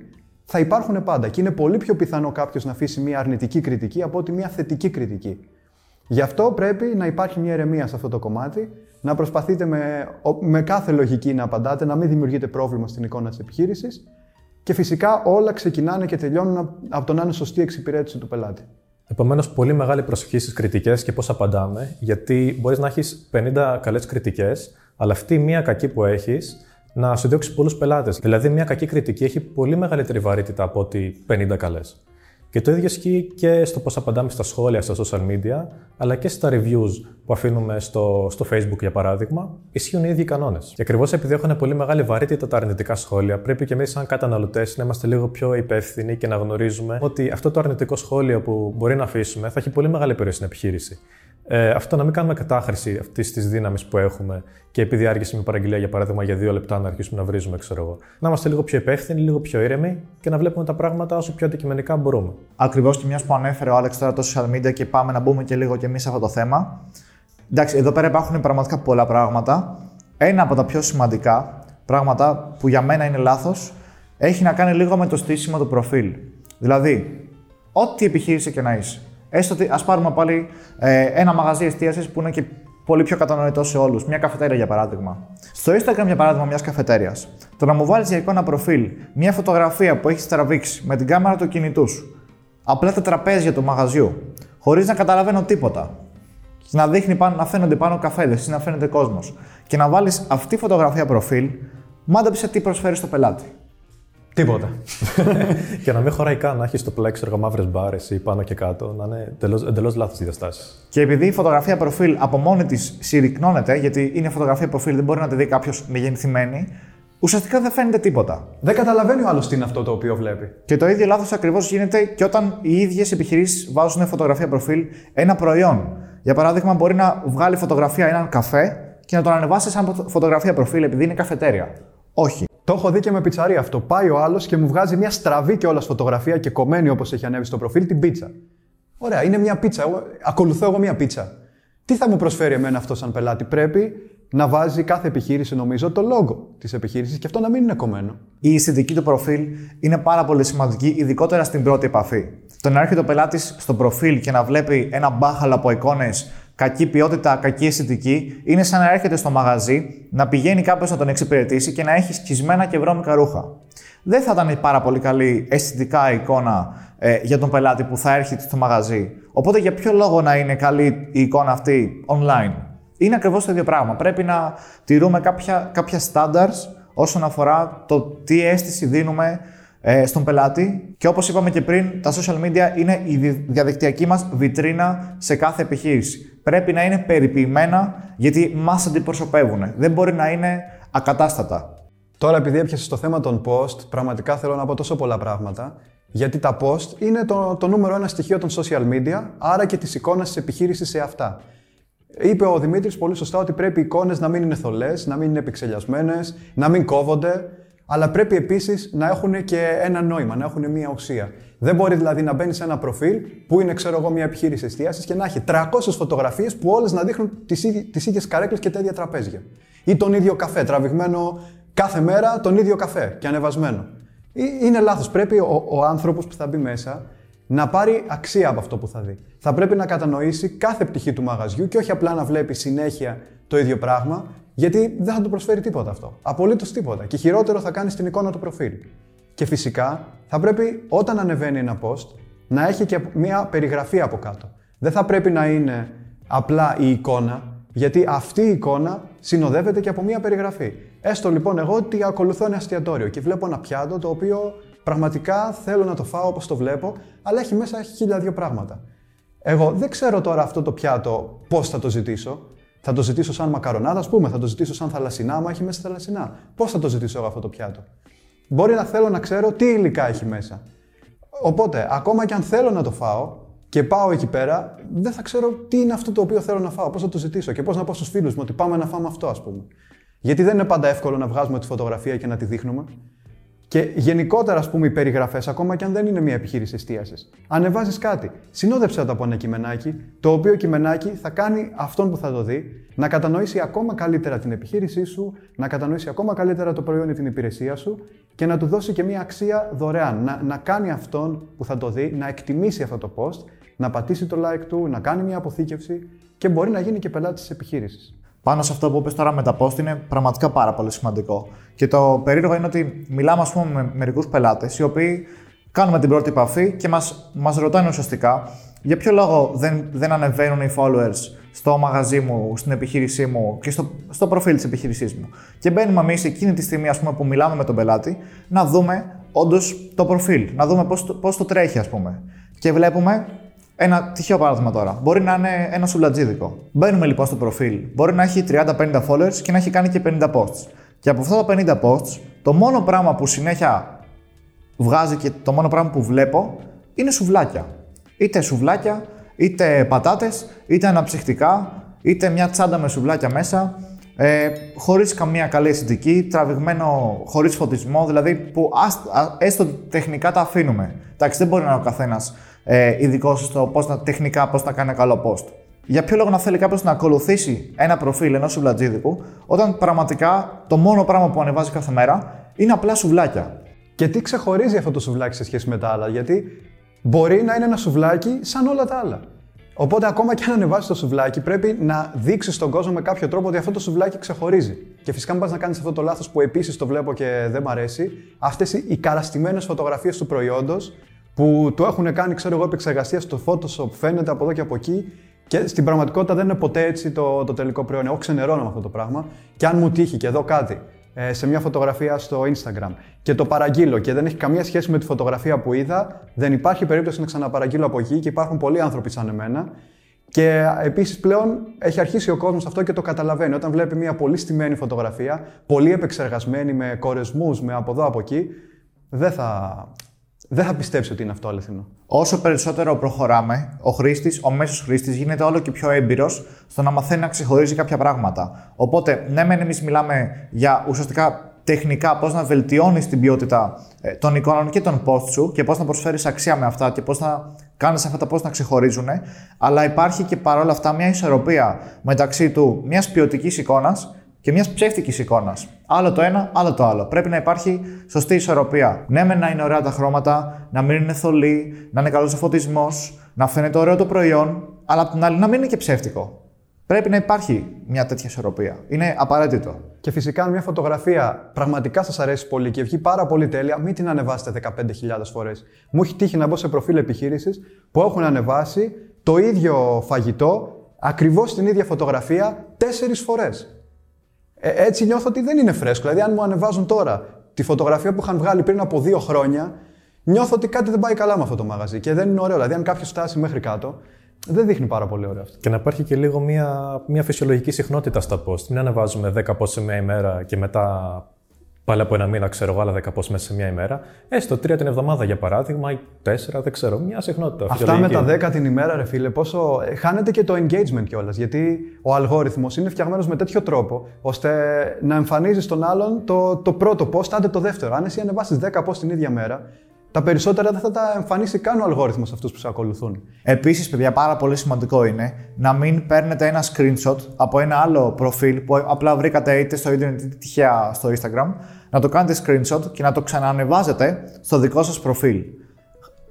Θα υπάρχουν πάντα και είναι πολύ πιο πιθανό κάποιος να αφήσει μια αρνητική κριτική από ότι μια θετική κριτική. Γι' αυτό πρέπει να υπάρχει μια ερεμία σε αυτό το κομμάτι, να προσπαθείτε με, με κάθε λογική να απαντάτε, να μην δημιουργείτε πρόβλημα στην εικόνα της επιχείρησης και φυσικά όλα ξεκινάνε και τελειώνουν από το να είναι σωστή εξυπηρέτηση του πελάτη. Επομένως, πολύ μεγάλη προσοχή στις κριτικές και πώς απαντάμε, γιατί μπορείς να έχεις 50 καλές κριτικές, αλλά αυτή η μία κακή που έχεις να σου διώξει πολλούς πελάτες. Δηλαδή, μια κακή κριτική έχει πολύ μεγαλύτερη βαρύτητα από ότι 50 καλές. Και το ίδιο ισχύει και στο πώς απαντάμε στα σχόλια στα social media, αλλά και στα reviews που αφήνουμε στο, στο Facebook για παράδειγμα, ισχύουν οι ίδιοι κανόνες. Και ακριβώς επειδή έχουν πολύ μεγάλη βαρύτητα τα αρνητικά σχόλια, πρέπει και εμείς, σαν καταναλωτές, να είμαστε λίγο πιο υπεύθυνοι και να γνωρίζουμε ότι αυτό το αρνητικό σχόλιο που μπορεί να αφήσουμε θα έχει πολύ μεγάλη περιοχή στην επιχείρηση. Ε, αυτό να μην κάνουμε κατάχρηση αυτής της δύναμης που έχουμε και επειδή άργησε με παραγγελία, για παράδειγμα, για δύο λεπτά να αρχίσουμε να βρίζουμε, ξέρω εγώ. Να είμαστε λίγο πιο υπεύθυνοι, λίγο πιο ήρεμοι και να βλέπουμε τα πράγματα όσο πιο αντικειμενικά μπορούμε. Ακριβώς και μιας που ανέφερε ο Άλεξ τώρα το social media και πάμε να μπούμε και λίγο και εμείς σε αυτό το θέμα. Εντάξει, εδώ πέρα υπάρχουν πραγματικά πολλά πράγματα. Ένα από τα πιο σημαντικά πράγματα που για μένα είναι λάθος έχει να κάνει λίγο με το στήσιμο του προφίλ. Δηλαδή, ό,τι επιχείρηση και να είσαι. Έστω ότι ας πάρουμε πάλι ε, ένα μαγαζί εστίασης που είναι και πολύ πιο κατανοητό σε όλους. Μια καφετέρια για παράδειγμα. Στο Instagram, για παράδειγμα, μιας καφετέριας. Το να μου βάλεις για εικόνα προφίλ μια φωτογραφία που έχεις τραβήξει με την κάμερα του κινητού σου. Απλά τα τραπέζια του μαγαζιού. Χωρίς να καταλαβαίνω τίποτα. Να δείχνει πάνω, να φαίνονται πάνω καφέδες ή να φαίνεται κόσμος. Και να βάλεις αυτή τη φωτογραφία προφίλ, μάντεψε τι προσφέρει στο πελάτη. Τίποτα. και να μην χωράει καν να έχεις στο πλέξ έργο μαύρες μπάρες ή πάνω και κάτω, να είναι εντελώς λάθος διαστάσεις. Και επειδή η φωτογραφία προφίλ από μόνη της συρρυκνώνεται, γιατί είναι φωτογραφία προφίλ, δεν μπορεί να τη δει κάποιος μεγενθυμένη, ουσιαστικά δεν φαίνεται τίποτα. Δεν καταλαβαίνει ο άλλος τι είναι αυτό το οποίο βλέπει. Και το ίδιο λάθος ακριβώς γίνεται και όταν οι ίδιες επιχειρήσεις βάζουν φωτογραφία προφίλ ένα προϊόν. Για παράδειγμα, μπορεί να βγάλει φωτογραφία έναν καφέ και να τον ανεβάσει σαν φωτογραφία προφίλ επειδή είναι καφετέρια. Όχι. Το έχω δει και με πιτσαρία αυτό. Πάει ο άλλος και μου βγάζει μια στραβή και όλα φωτογραφία και κομμένη όπως έχει ανέβει στο προφίλ την πίτσα. Ωραία, είναι μια πίτσα. ακολουθώ εγώ μια πίτσα. Τι θα μου προσφέρει εμένα αυτό σαν πελάτη; Πρέπει να βάζει κάθε επιχείρηση, νομίζω, το λόγο της επιχείρησης και αυτό να μην είναι κομμένο. Η αισθητική του προφίλ είναι πάρα πολύ σημαντική, ειδικότερα στην πρώτη επαφή. Το να έρχεται ο πελάτης στο προφίλ και να βλέπει ένα μπάχαλο από εικόνες κακή ποιότητα, κακή αισθητική, είναι σαν να έρχεται στο μαγαζί, να πηγαίνει κάποιος να τον εξυπηρετήσει και να έχει σκισμένα και βρώμικα ρούχα. Δεν θα ήταν πάρα πολύ καλή αισθητικά εικόνα ε, για τον πελάτη που θα έρχεται στο μαγαζί. Οπότε για ποιο λόγο να είναι καλή η εικόνα αυτή online; Είναι ακριβώς το ίδιο πράγμα. Πρέπει να τηρούμε κάποια, κάποια standards όσον αφορά το τι αίσθηση δίνουμε ε, στον πελάτη. Και όπως είπαμε και πριν, τα social media είναι η διαδικτυακή μας βιτρίνα σε κάθε επιχείρηση. Πρέπει να είναι περιποιημένα γιατί μας αντιπροσωπεύουν. Δεν μπορεί να είναι ακατάστατα. Τώρα, επειδή έπιασες το θέμα των post, πραγματικά θέλω να πω τόσο πολλά πράγματα. Γιατί τα post είναι το, το νούμερο ένα στοιχείο των social media, άρα και τη εικόνα της επιχείρησης σε αυτά. Είπε ο Δημήτρης πολύ σωστά ότι πρέπει οι εικόνες να μην είναι θολές, να μην είναι επεξελιασμένες, να μην κόβονται αλλά πρέπει επίσης να έχουν και ένα νόημα, να έχουν μια ουσία. Δεν μπορεί δηλαδή να μπαίνει σε ένα προφίλ που είναι, ξέρω εγώ, μια επιχείρηση εστίασης και να έχει 300 φωτογραφίες που όλες να δείχνουν τις ίδιες καρέκλες και τα ίδια τραπέζια. Ή τον ίδιο καφέ, τραβηγμένο κάθε μέρα τον ίδιο καφέ και ανεβασμένο. Είναι λάθος. Πρέπει ο, ο άνθρωπος που θα μπει μέσα να πάρει αξία από αυτό που θα δει. Θα πρέπει να κατανοήσει κάθε πτυχή του μαγαζιού και όχι απλά να βλέπει συνέχεια το ίδιο πράγμα γιατί δεν θα του προσφέρει τίποτα αυτό. Απολύτως τίποτα. Και χειρότερο θα κάνει στην εικόνα του προφίλ. Και φυσικά θα πρέπει όταν ανεβαίνει ένα post να έχει και μια περιγραφή από κάτω. Δεν θα πρέπει να είναι απλά η εικόνα, γιατί αυτή η εικόνα συνοδεύεται και από μια περιγραφή. Έστω λοιπόν εγώ ότι ακολουθώ ένα εστιατόριο και βλέπω ένα πιάτο το οποίο πραγματικά θέλω να το φάω όπως το βλέπω, αλλά έχει μέσα χίλια δύο πράγματα. Εγώ δεν ξέρω τώρα αυτό το πιάτο πώς θα το ζητήσω, θα το ζητήσω σαν μακαρονάδα, ας πούμε, θα το ζητήσω σαν θαλασσινά, άμα έχει μέσα θαλασσινά. Πώς θα το ζητήσω εγώ αυτό το πιάτο; Μπορεί να θέλω να ξέρω τι υλικά έχει μέσα. Οπότε, ακόμα και αν θέλω να το φάω και πάω εκεί πέρα, δεν θα ξέρω τι είναι αυτό το οποίο θέλω να φάω, πώς θα το ζητήσω και πώς να πω στους φίλους μου ότι πάμε να φάμε αυτό, ας πούμε. Γιατί δεν είναι πάντα εύκολο να βγάζουμε τη φωτογραφία και να τη δείχνουμε. Και γενικότερα, ας πούμε, οι περιγραφές, ακόμα και αν δεν είναι μια επιχείρηση εστίασης. Ανεβάζεις κάτι, συνόδεψε το από ένα κειμενάκι, το οποίο κειμενάκι θα κάνει αυτόν που θα το δει να κατανοήσει ακόμα καλύτερα την επιχείρησή σου, να κατανοήσει ακόμα καλύτερα το προϊόν ή την υπηρεσία σου και να του δώσει και μια αξία δωρεάν. Να, να κάνει αυτόν που θα το δει, να εκτιμήσει αυτό το post, να πατήσει το like του, να κάνει μια αποθήκευση και μπορεί να γίνει και πελάτης της επιχείρησης πάνω σε αυτό που είπες τώρα με τα post είναι πραγματικά πάρα πολύ σημαντικό. Και το περίεργο είναι ότι μιλάμε, ας πούμε, με μερικούς πελάτες οι οποίοι κάνουμε την πρώτη επαφή και μας μας ρωτάνε ουσιαστικά για ποιο λόγο δεν, δεν ανεβαίνουν οι followers στο μαγαζί μου, στην επιχείρησή μου και στο, στο προφίλ της επιχείρησής μου. Και μπαίνουμε εμείς εκείνη τη στιγμή ας πούμε, που μιλάμε με τον πελάτη να δούμε όντως το προφίλ, να δούμε πώς το τρέχει, ας πούμε. Και βλέπουμε ένα τυχαίο παράδειγμα τώρα. Μπορεί να είναι ένα σουλατζίδικο. Μπαίνουμε λοιπόν στο προφίλ. Μπορεί να έχει 30-50 followers και να έχει κάνει και 50 posts. Και από αυτά τα 50 posts, το μόνο πράγμα που συνέχεια βγάζει και το μόνο πράγμα που βλέπω είναι σουβλάκια. Είτε σουβλάκια, είτε πατάτες, είτε αναψυχτικά, είτε μια τσάντα με σουβλάκια μέσα. Ε, χωρίς καμία καλή αισθητική, τραβηγμένο χωρίς φωτισμό, δηλαδή που έστω τεχνικά τα αφήνουμε. Εντάξει, δεν μπορεί να είναι ο καθένας ε, ειδικός στο πώς να, τεχνικά πώς να κάνει ένα καλό post. Για ποιο λόγο να θέλει κάποιος να ακολουθήσει ένα προφίλ ενός σουβλατζίδικου, όταν πραγματικά το μόνο πράγμα που ανεβάζει κάθε μέρα είναι απλά σουβλάκια; Και τι ξεχωρίζει αυτό το σουβλάκι σε σχέση με τα άλλα, Γιατί μπορεί να είναι ένα σουβλάκι σαν όλα τα άλλα. Οπότε, ακόμα και αν ανεβάσεις το σουβλάκι, πρέπει να δείξεις στον κόσμο με κάποιο τρόπο ότι αυτό το σουβλάκι ξεχωρίζει. Και φυσικά, μην πας να κάνεις αυτό το λάθος που επίσης το βλέπω και δεν μ' αρέσει, αυτές οι καραστημένε φωτογραφίες του προϊόντος που το έχουν κάνει, ξέρω εγώ, επεξεργασίας στο Photoshop, φαίνεται από εδώ και από εκεί. Και στην πραγματικότητα δεν είναι ποτέ έτσι το, το τελικό προϊόν. Εγώ ξενερώνω με αυτό το πράγμα. Και αν μου τύχει και εδώ κάτι ε, σε μια φωτογραφία στο Instagram και το παραγγείλω και δεν έχει καμία σχέση με τη φωτογραφία που είδα, δεν υπάρχει περίπτωση να ξαναπαραγγείλω από εκεί και υπάρχουν πολλοί άνθρωποι σαν εμένα. Και επίσης πλέον έχει αρχίσει ο κόσμος αυτό και το καταλαβαίνει. Όταν βλέπει μια πολύ στημένη φωτογραφία, πολύ επεξεργασμένη, με κορεσμούς, με από εδώ από εκεί, δεν θα, δεν θα πιστέψει ότι είναι αυτό αληθινό. Όσο περισσότερο προχωράμε, ο χρήστης, ο μέσος χρήστης γίνεται όλο και πιο έμπειρος στο να μαθαίνει να ξεχωρίζει κάποια πράγματα. Οπότε, ναι, μεν εμείς μιλάμε για ουσιαστικά τεχνικά πώς να βελτιώνεις την ποιότητα ε, των εικόνων και των posts σου και πώς να προσφέρεις αξία με αυτά και πώς να κάνεις αυτά τα posts να ξεχωρίζουν. Αλλά υπάρχει και παρόλα αυτά μια ισορροπία μεταξύ του μιας ποιοτικής εικόνας και μιας ψεύτικης εικόνας. Άλλο το ένα, άλλο το άλλο. Πρέπει να υπάρχει σωστή ισορροπία. Ναι, με να είναι ωραία τα χρώματα, να μην είναι θολή, να είναι καλός ο φωτισμός, να φαίνεται ωραίο το προϊόν, αλλά απ' την άλλη να μην είναι και ψεύτικο. Πρέπει να υπάρχει μια τέτοια ισορροπία. Είναι απαραίτητο. Και φυσικά, αν μια φωτογραφία πραγματικά σας αρέσει πολύ και βγει πάρα πολύ τέλεια, μην την ανεβάσετε 15.000 φορές. Μου έχει τύχει να μπω σε προφίλ επιχείρησης που έχουν ανεβάσει το ίδιο φαγητό, ακριβώς την ίδια φωτογραφία, τέσσερις φορές. Ε, έτσι νιώθω ότι δεν είναι φρέσκο. Δηλαδή, αν μου ανεβάζουν τώρα τη φωτογραφία που είχαν βγάλει πριν από δύο χρόνια, νιώθω ότι κάτι δεν πάει καλά με αυτό το μαγαζί και δεν είναι ωραίο. Δηλαδή, αν κάποιος φτάσει μέχρι κάτω, δεν δείχνει πάρα πολύ ωραίο αυτό. Και να υπάρχει και λίγο μια, μια φυσιολογική συχνότητα στα post. Μην ανεβάζουμε 10 post σε μια ημέρα και μετά πάλι από ένα μήνα, ξέρω εγώ, άλλα 10 post μέσα σε μια ημέρα. Έστω τρία την εβδομάδα για παράδειγμα, ή τέσσερα, δεν ξέρω, μια συχνότητα. Αυτά με τα 10 την ημέρα, ρε φίλε, πόσο. Ε, χάνεται και το engagement κιόλας. Γιατί ο αλγόριθμος είναι φτιαγμένος με τέτοιο τρόπο, ώστε να εμφανίζεις στον άλλον το, το πρώτο post, άντε το δεύτερο. Αν εσύ ανεβάσεις 10 post την ίδια μέρα, τα περισσότερα δεν θα τα εμφανίσει καν ο αλγόριθμος αυτούς που σε ακολουθούν. Επίσης, παιδιά, πάρα πολύ σημαντικό είναι να μην παίρνετε ένα screenshot από ένα άλλο προφίλ που απλά βρήκατε είτε στο ίντερνετ είτε τυχαία στο Instagram, να το κάνετε screenshot και να το ξανανεβάζετε στο δικό σας προφίλ.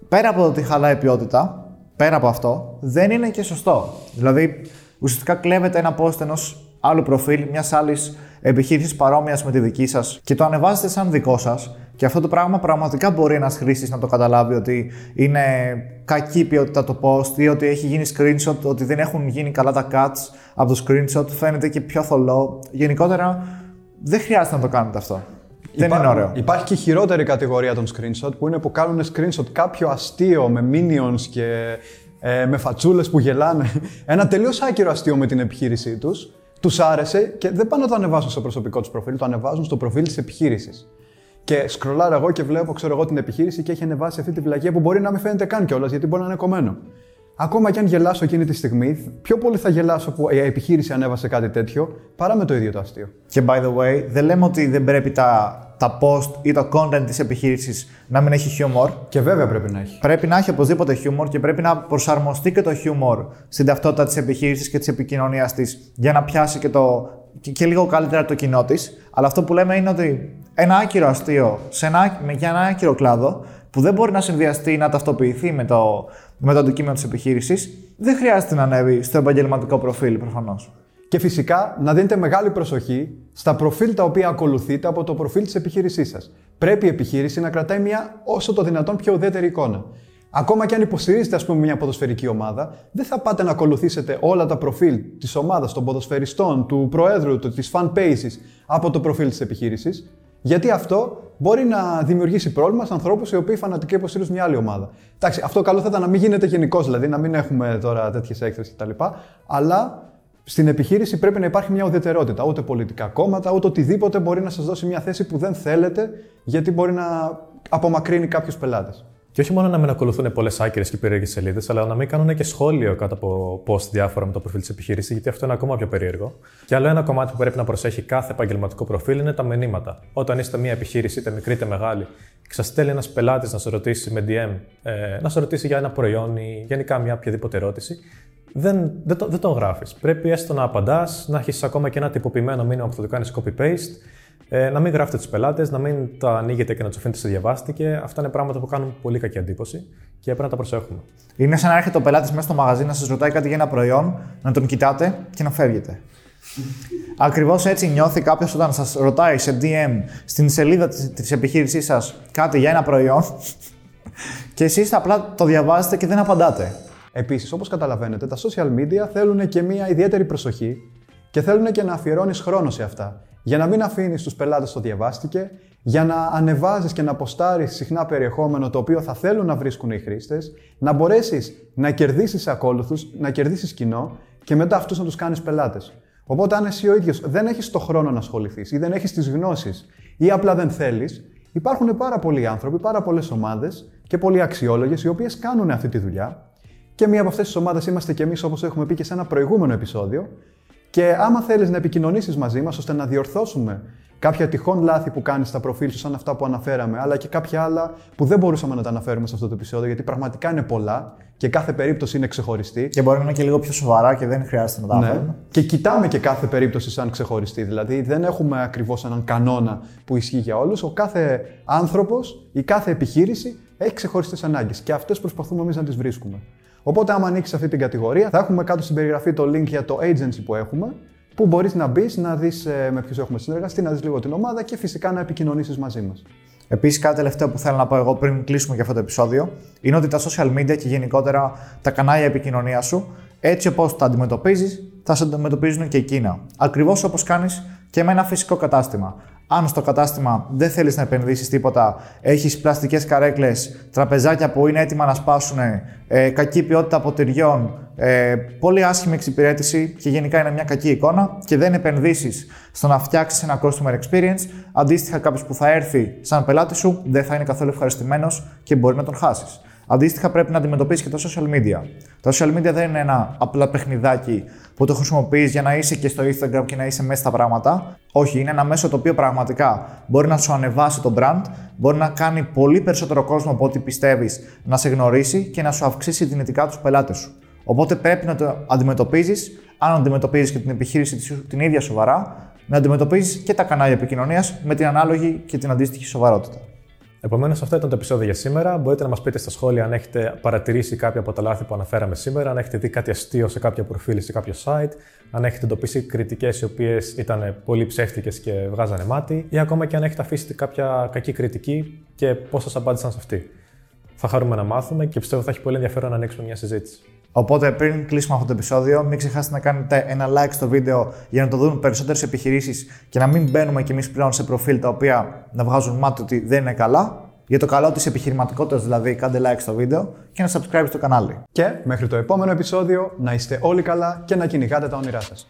Πέρα από το ότι χαλάει ποιότητα, πέρα από αυτό, δεν είναι και σωστό. Δηλαδή, ουσιαστικά κλέβετε ένα post ενός άλλου προφίλ, μιας άλλης επιχείρησης παρόμοιας με τη δική σας και το ανεβάζετε σαν δικό σας και αυτό το πράγμα πραγματικά μπορεί ένας χρήστης να το καταλάβει ότι είναι κακή ποιότητα το post ή ότι έχει γίνει screenshot, ότι δεν έχουν γίνει καλά τα cuts από το screenshot, φαίνεται και πιο θολό. Γενικότερα δεν χρειάζεται να το κάνετε αυτό. Δεν είναι ωραίο. Υπάρχει και χειρότερη κατηγορία των screenshot που είναι που κάνουν screenshot κάποιο αστείο με minions και ε, με φατσούλες που γελάνε. Ένα τελείως άκυρο αστείο με την επιχείρησή τους. Τους άρεσε και δεν πάνε να το ανεβάσουν στο προσωπικό τους προφίλ, το ανεβάζουν στο προφίλ της επιχείρησης. Και σκρολάρω εγώ και βλέπω, ξέρω εγώ, την επιχείρηση και έχει ανεβάσει αυτή τη βλακία που μπορεί να μην φαίνεται καν κιόλας γιατί μπορεί να είναι κομμένο. Ακόμα και αν γελάσω εκείνη τη στιγμή, πιο πολύ θα γελάσω που η επιχείρηση ανέβασε κάτι τέτοιο παρά με το ίδιο το αστείο. Και by the way, δεν λέμε ότι δεν πρέπει τα, τα post ή το content της επιχείρησης να μην έχει χιούμορ. Και βέβαια πρέπει να έχει. Πρέπει να έχει οπωσδήποτε χιούμορ και πρέπει να προσαρμοστεί και το χιούμορ στην ταυτότητα της επιχείρησης και της επικοινωνίας της για να πιάσει και, το, και, και λίγο καλύτερα το κοινό της. Αλλά αυτό που λέμε είναι ότι ένα άκυρο αστείο σε ένα, για ένα άκυρο κλάδο που δεν μπορεί να συνδυαστεί ή να ταυτοποιηθεί με το, με το αντικείμενο της επιχείρησης, δεν χρειάζεται να ανέβει στο επαγγελματικό προφίλ προφανώς. Και φυσικά να δίνετε μεγάλη προσοχή στα προφίλ τα οποία ακολουθείτε από το προφίλ της επιχείρησής σας. Πρέπει η επιχείρηση να κρατάει μια όσο το δυνατόν πιο ουδέτερη εικόνα. Ακόμα και αν υποστηρίζετε, ας πούμε, μια ποδοσφαιρική ομάδα, δεν θα πάτε να ακολουθήσετε όλα τα προφίλ της ομάδας, των ποδοσφαιριστών, του προέδρου, της fan pages από το προφίλ της επιχείρησης. Γιατί αυτό μπορεί να δημιουργήσει πρόβλημα σε ανθρώπους οι οποίοι φανατικά υποστηρίζουν μια άλλη ομάδα. Εντάξει, αυτό καλό θα ήταν να μην γίνεται γενικώ, δηλαδή να μην έχουμε τώρα τέτοιες έκθέσει κτλ. Αλλά στην επιχείρηση πρέπει να υπάρχει μια ουδετερότητα. Ούτε πολιτικά κόμματα, ούτε οτιδήποτε μπορεί να σας δώσει μια θέση που δεν θέλετε, γιατί μπορεί να απομακρύνει κάποιους πελάτες. Και όχι μόνο να μην ακολουθούν πολλές άκυρες και περίεργες σελίδες, αλλά να μην κάνουν και σχόλιο κάτω από post διάφορα με το προφίλ της επιχείρησης, γιατί αυτό είναι ακόμα πιο περίεργο. Και άλλο ένα κομμάτι που πρέπει να προσέχει κάθε επαγγελματικό προφίλ είναι τα μηνύματα. Όταν είστε μια επιχείρηση, είτε μικρή είτε μεγάλη, και σα στέλνει ένας πελάτης να σε ρωτήσει με DM, ε, να σε ρωτήσει για ένα προϊόν ή γενικά μια οποιαδήποτε ερώτηση, δεν, δεν, το, δεν το γράφεις. Πρέπει έστω να απαντάς, να έχεις ακόμα και ένα τυποποιημένο μήνυμα που θα το κάνεις copy-paste ε, να μην γράφετε τους πελάτες, να μην τα ανοίγετε και να τους αφήνετε σε διαβάστηκε. Αυτά είναι πράγματα που κάνουν πολύ κακή εντύπωση. και πρέπει να τα προσέχουμε. Είναι σαν να έρχεται ο πελάτης μέσα στο μαγαζί να σας ρωτάει κάτι για ένα προϊόν, να τον κοιτάτε και να φεύγετε. Ακριβώς έτσι νιώθει κάποιος όταν σας ρωτάει σε DM στην σελίδα της επιχείρησής σας κάτι για ένα προϊόν και εσείς απλά το διαβάζετε και δεν απαντάτε. Επίσης, όπως καταλαβαίνετε, τα social media θέλουν και μια ιδιαίτερη προσοχή και θέλουν και να αφιερώνεις χρόνο σε αυτά. Για να μην αφήνεις τους πελάτες το διαβάστηκε, για να ανεβάζεις και να αποστάρεις συχνά περιεχόμενο το οποίο θα θέλουν να βρίσκουν οι χρήστες, να μπορέσεις να κερδίσεις ακόλουθους, να κερδίσεις κοινό και μετά αυτούς να τους κάνεις πελάτες. Οπότε, αν εσύ ο ίδιος δεν έχεις το χρόνο να ασχοληθείς ή δεν έχεις τις γνώσεις ή απλά δεν θέλεις, υπάρχουν πάρα πολλοί άνθρωποι, πάρα πολλές ομάδες και πολλοί αξιόλογες οι οποίες κάνουν αυτή τη δουλειά. Και μία από αυτές τις ομάδες είμαστε και εμείς, όπως έχουμε πει και σε ένα προηγούμενο επεισόδιο. Και άμα θέλεις να επικοινωνήσεις μαζί μας ώστε να διορθώσουμε κάποια τυχόν λάθη που κάνεις στα προφίλ σου, σαν αυτά που αναφέραμε, αλλά και κάποια άλλα που δεν μπορούσαμε να τα αναφέρουμε σε αυτό το επεισόδιο, γιατί πραγματικά είναι πολλά και κάθε περίπτωση είναι ξεχωριστή. Και μπορεί να είναι και λίγο πιο σοβαρά και δεν χρειάζεται να τα Ναι. αναφέρουμε. Και κοιτάμε και κάθε περίπτωση σαν ξεχωριστή. Δηλαδή δεν έχουμε ακριβώς έναν κανόνα που ισχύει για όλους. Ο κάθε άνθρωπος ή κάθε επιχείρηση έχει ξεχωριστές ανάγκες και αυτές προσπαθούμε εμείς να τις βρίσκουμε. Οπότε, άμα ανοίξεις αυτή την κατηγορία, θα έχουμε κάτω στην περιγραφή το link για το agency που έχουμε, που μπορείς να μπεις, να δεις με ποιους έχουμε συνεργαστεί, να δεις λίγο την ομάδα και φυσικά να επικοινωνήσεις μαζί μας. Επίσης, κάτι τελευταίο που θέλω να πω εγώ πριν κλείσουμε για αυτό το επεισόδιο είναι ότι τα social media και γενικότερα τα κανάλια επικοινωνίας σου, έτσι όπως τα αντιμετωπίζεις, θα σε αντιμετωπίζουν και εκείνα. Ακριβώς όπως κάνεις και με ένα φυσικό κατάστημα. Αν στο κατάστημα δεν θέλεις να επενδύσεις τίποτα, έχεις πλαστικές καρέκλες, τραπεζάκια που είναι έτοιμα να σπάσουν, ε, κακή ποιότητα ποτηριών, ε, πολύ άσχημη εξυπηρέτηση και γενικά είναι μια κακή εικόνα και δεν επενδύσεις στο να φτιάξεις ένα customer experience, αντίστοιχα κάποιος που θα έρθει σαν πελάτης σου δεν θα είναι καθόλου ευχαριστημένος και μπορεί να τον χάσεις. Αντίστοιχα, πρέπει να αντιμετωπίσεις και τα social media. Τα social media δεν είναι ένα απλά παιχνιδάκι που το χρησιμοποιείς για να είσαι και στο Instagram και να είσαι μέσα στα πράγματα. Όχι, είναι ένα μέσο το οποίο πραγματικά μπορεί να σου ανεβάσει το brand, μπορεί να κάνει πολύ περισσότερο κόσμο από ό,τι πιστεύεις να σε γνωρίσει και να σου αυξήσει δυνητικά τους πελάτες σου. Οπότε πρέπει να το αντιμετωπίζεις, αν αντιμετωπίζεις και την επιχείρηση της- την ίδια σοβαρά, να αντιμετωπίζεις και τα κανάλια επικοινωνίας με την ανάλογη και την αντίστοιχη σοβαρότητα. Επομένως, αυτό ήταν το επεισόδιο για σήμερα. Μπορείτε να μας πείτε στα σχόλια αν έχετε παρατηρήσει κάποια από τα λάθη που αναφέραμε σήμερα, αν έχετε δει κάτι αστείο σε κάποιο προφίλ ή σε κάποιο site, αν έχετε εντοπίσει κριτικές οι οποίες ήταν πολύ ψεύτικες και βγάζανε μάτι, ή ακόμα και αν έχετε αφήσει κάποια κακή κριτική και πώς σας απάντησαν σε αυτή. Θα χαρούμε να μάθουμε και πιστεύω θα έχει πολύ ενδιαφέρον να ανοίξουμε μια συζήτηση. Οπότε πριν κλείσουμε αυτό το επεισόδιο, μην ξεχάσετε να κάνετε ένα like στο βίντεο για να το δουν περισσότερες επιχειρήσεις και να μην μπαίνουμε κι εμείς πλέον σε προφίλ τα οποία να βγάζουν μάτι ότι δεν είναι καλά. Για το καλό της επιχειρηματικότητας δηλαδή, κάντε like στο βίντεο και ένα subscribe στο κανάλι. Και μέχρι το επόμενο επεισόδιο να είστε όλοι καλά και να κυνηγάτε τα όνειρά σας.